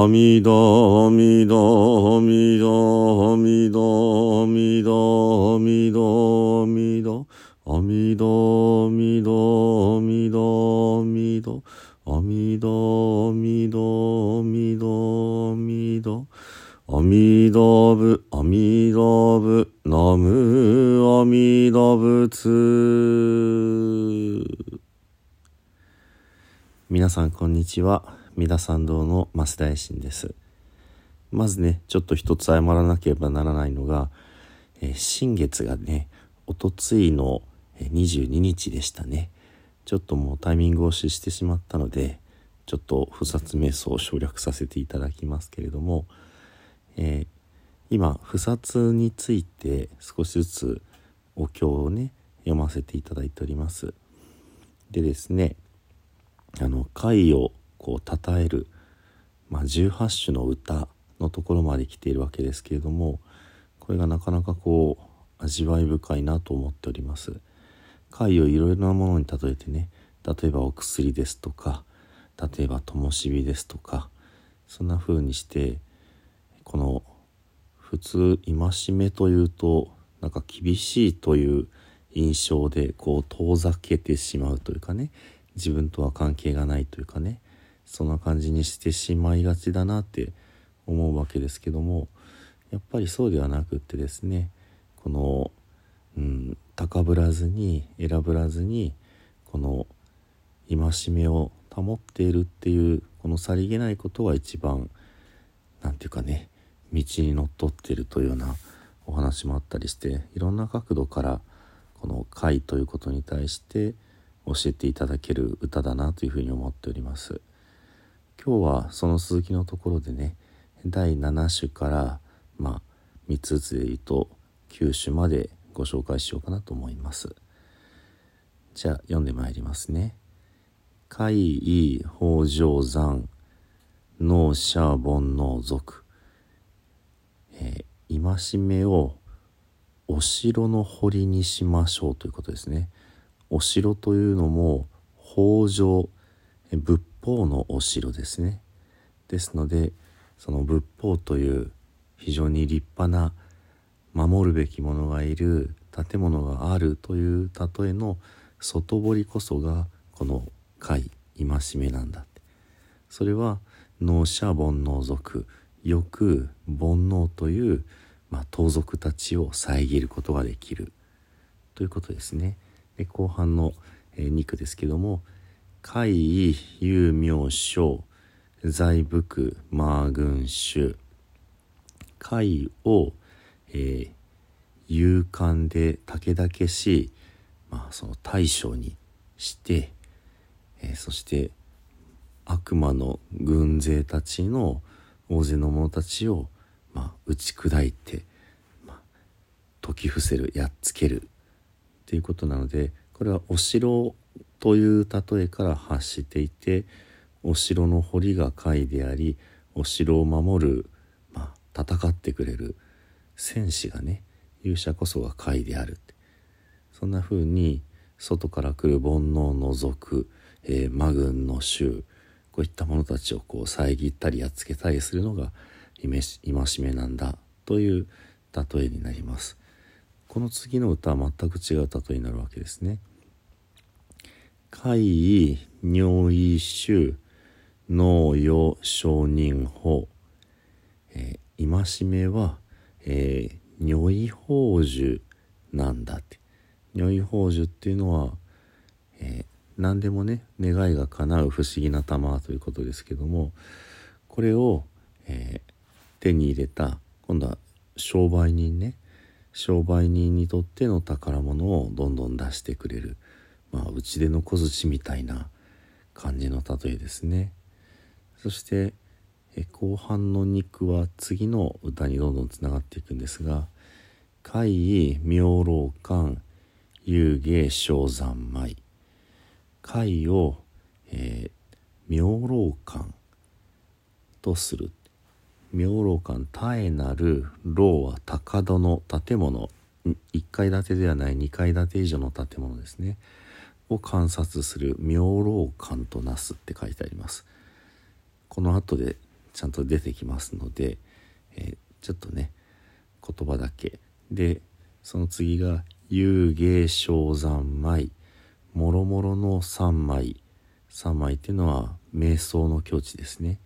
阿弥陀阿弥陀阿弥陀阿弥陀阿弥陀阿弥陀阿弥陀阿弥陀阿弥陀阿弥陀阿弥陀阿弥陀阿弥陀阿弥陀阿弥陀阿弥陀仏阿弥陀仏ナム阿弥陀仏皆さんこんにちは。三田参道の増田衛進です。まずねちょっと一つ謝らなければならないのが、えー、新月がねおとついの22日でしたね。ちょっともうタイミングを失してしまったのでちょっと不殺瞑想を省略させていただきますけれども、えー、今不殺について少しずつお経をね読ませていただいております。でですねあの貝をこう称える、まあ、18種の歌のところまで来ているわけですけれどもこれがなかなかこう味わい深いなと思っております。貝をいろいろなものに例えてね例えばお薬ですとか例えば灯火ですとかそんな風にしてこの普通戒めというとなんか厳しいという印象でこう遠ざけてしまうというかね自分とは関係がないというかねそんな感じにしてしまいがちだなって思うわけですけどもやっぱりそうではなくってですねこの、うん、高ぶらずに選ぶらずにこの戒めを保っているっていうこのさりげないことが一番何て言うかね道にのっとってるというようなお話もあったりしていろんな角度からこの「会」ということに対して教えていただける歌だなというふうに思っております。今日はその続きのところでね第7種からまあ3つずつと9種までご紹介しようかなと思います。じゃあ読んでまいりますね「怪異北条山農者煩悩族」えー、戒めをお城の堀にしましょうということですね。お城というのも北条仏法のお城ですねですのでその仏法という非常に立派な守るべきものがいる建物があるという例えの外堀こそがこの戒戒めなんだってそれは農者煩悩族よく煩悩という、まあ、盗賊たちを遮ることができるということですね。で後半の、えー、2句ですけども「怪異有名称財福マ群衆」怪を、えー、勇敢で武々し、まあ、その大将にして、えー、そして悪魔の軍勢たちの大勢の者たちを、まあ、打ち砕いて、まあ、解き伏せるやっつけるっていうことなのでこれはお城という例えから発していてお城の堀が貝でありお城を守る、まあ、戦ってくれる戦士がね勇者こそが貝であるってそんな風に外から来る煩悩を除く、えー、魔軍の衆こういった者たちをこう遮ったりやっつけたりするのが戒めなんだという例えになります。この次の歌は全く違う例えになるわけですね。怪異尿意臭農用承認法、えー、戒めは、えー、如意宝珠なんだって。如意宝珠っていうのは、えー、何でもね願いが叶う不思議な玉ということですけどもこれを、えー、手に入れた今度は商売人ね。商売人にとっての宝物をどんどん出してくれる。まあうちでの小槌みたいな感じの例えですね。そしてえ後半の肉は次の歌にどんどんつながっていくんですが「怪異妙老館遊芸小山舞」怪を、えー、妙老館とする。明老館絶えなる老は高戸の建物。1階建てではない2階建て以上の建物ですね。を観察する明老館となすって書いてあります。この後でちゃんと出てきますので、えー、ちょっとね言葉だけ。でその次が遊芸正山枚もろもろの3枚3枚っていうのは瞑想の境地ですね。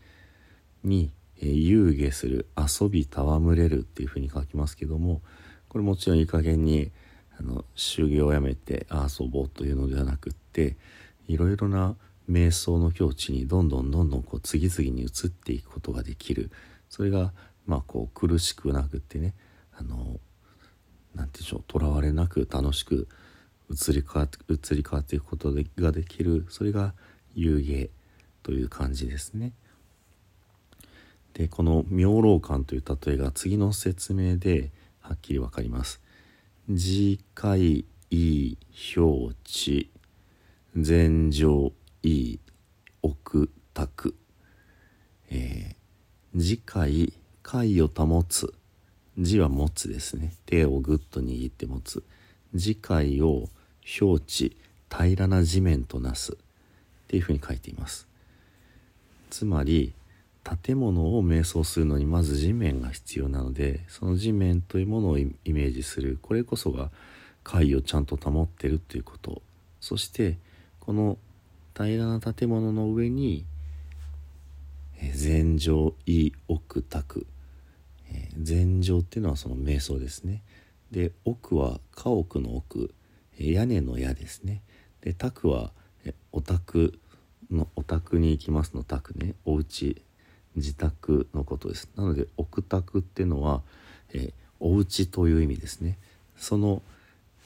に、えー、遊芸する遊び戯れるっていうふうに書きますけどもこれもちろんいい加減にあの修行をやめて遊ぼうというのではなくっていろいろな瞑想の境地にどんどんどんどんこう次々に移っていくことができるそれがまあこう苦しくなくってねあのなんて言うんでしょうとらわれなく楽しく移り変わって移り変わっていくことができるそれが遊芸という感じですね。でこの「妙老観」という例えが次の説明ではっきり分かります。次回意表地前上意奥卓、えー、次回回を保つ。字は持つですね。手をぐっと握って持つ。次回を表地平らな地面となす。っていうふうに書いています。つまり建物を瞑想するのにまず地面が必要なのでその地面というものをイメージする。これこそが階をちゃんと保ってるということ。そしてこの平らな建物の上に禅上意奥卓禅上っていうのはその瞑想ですね。で奥は家屋の奥。屋根の屋ですね。で卓はお宅のお宅に行きますの宅ね。お家。自宅のことです。なので奥宅っていうのは、えー、お家という意味ですね。その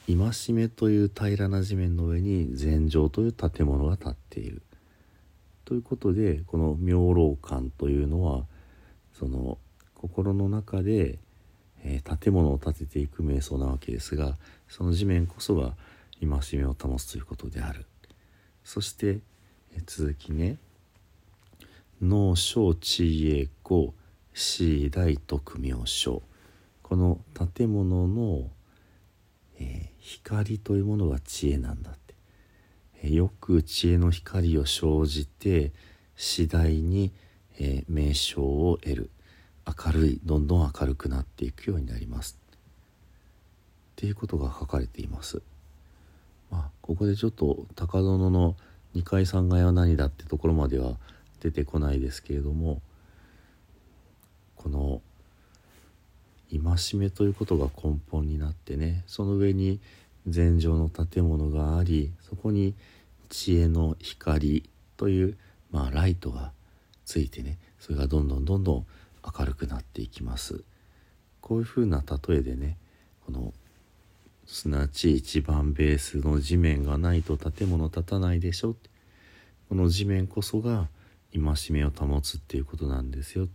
戒めという平らな地面の上に禅城という建物が建っている。ということでこの妙老館というのはその心の中で、えー、建物を建てていく瞑想なわけですがその地面こそが戒めを保つということである。そして、えー、続きね。脳小知恵子死大徳明書この建物の、えー、光というものが知恵なんだって、えー、よく知恵の光を生じて次第に、えー、名称を得る。明るいどんどん明るくなっていくようになります。っていうことが書かれています。まあ、ここでちょっと高殿の2階3階は何だってところまでは出てこないですけれどもこの戒めということが根本になってねその上に禅城の建物がありそこに知恵の光という、まあ、ライトがついてねそれがどんどんどんどん明るくなっていきます。こういうふうな例えでねこのすなわち一番ベースの地面がないと建物建たないでしょこの地面こそが戒めを保つっていうことなんですよ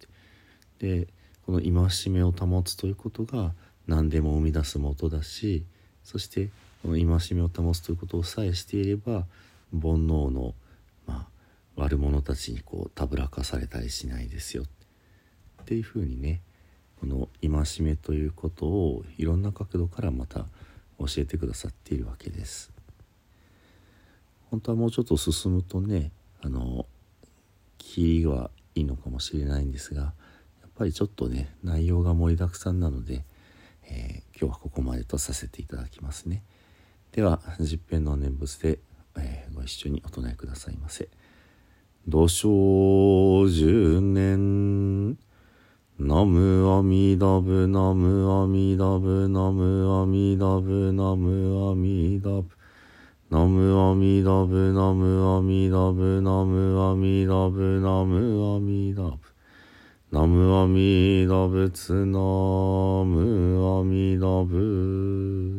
でこの戒めを保つということが何でも生み出すもとだしそしてこの戒めを保つということをさえしていれば煩悩の、まあ、悪者たちにこうたぶらかされたりしないですよっていうふうにねこの戒めということをいろんな角度からまた教えてくださっているわけです。本当はもうちょっと進むとねあのキりはいいのかもしれないんですがやっぱりちょっとね内容が盛りだくさんなので、えー、今日はここまでとさせていただきますね。では十編の念仏で、えー、ご一緒にお唱えくださいませ「土生十年ナムアミダブナムアミダブナムアミダブナムアミダブ」ナムアミダブナムアミダブナムアミダブナムアミダブ。ナムアミダブツナムアミダブ。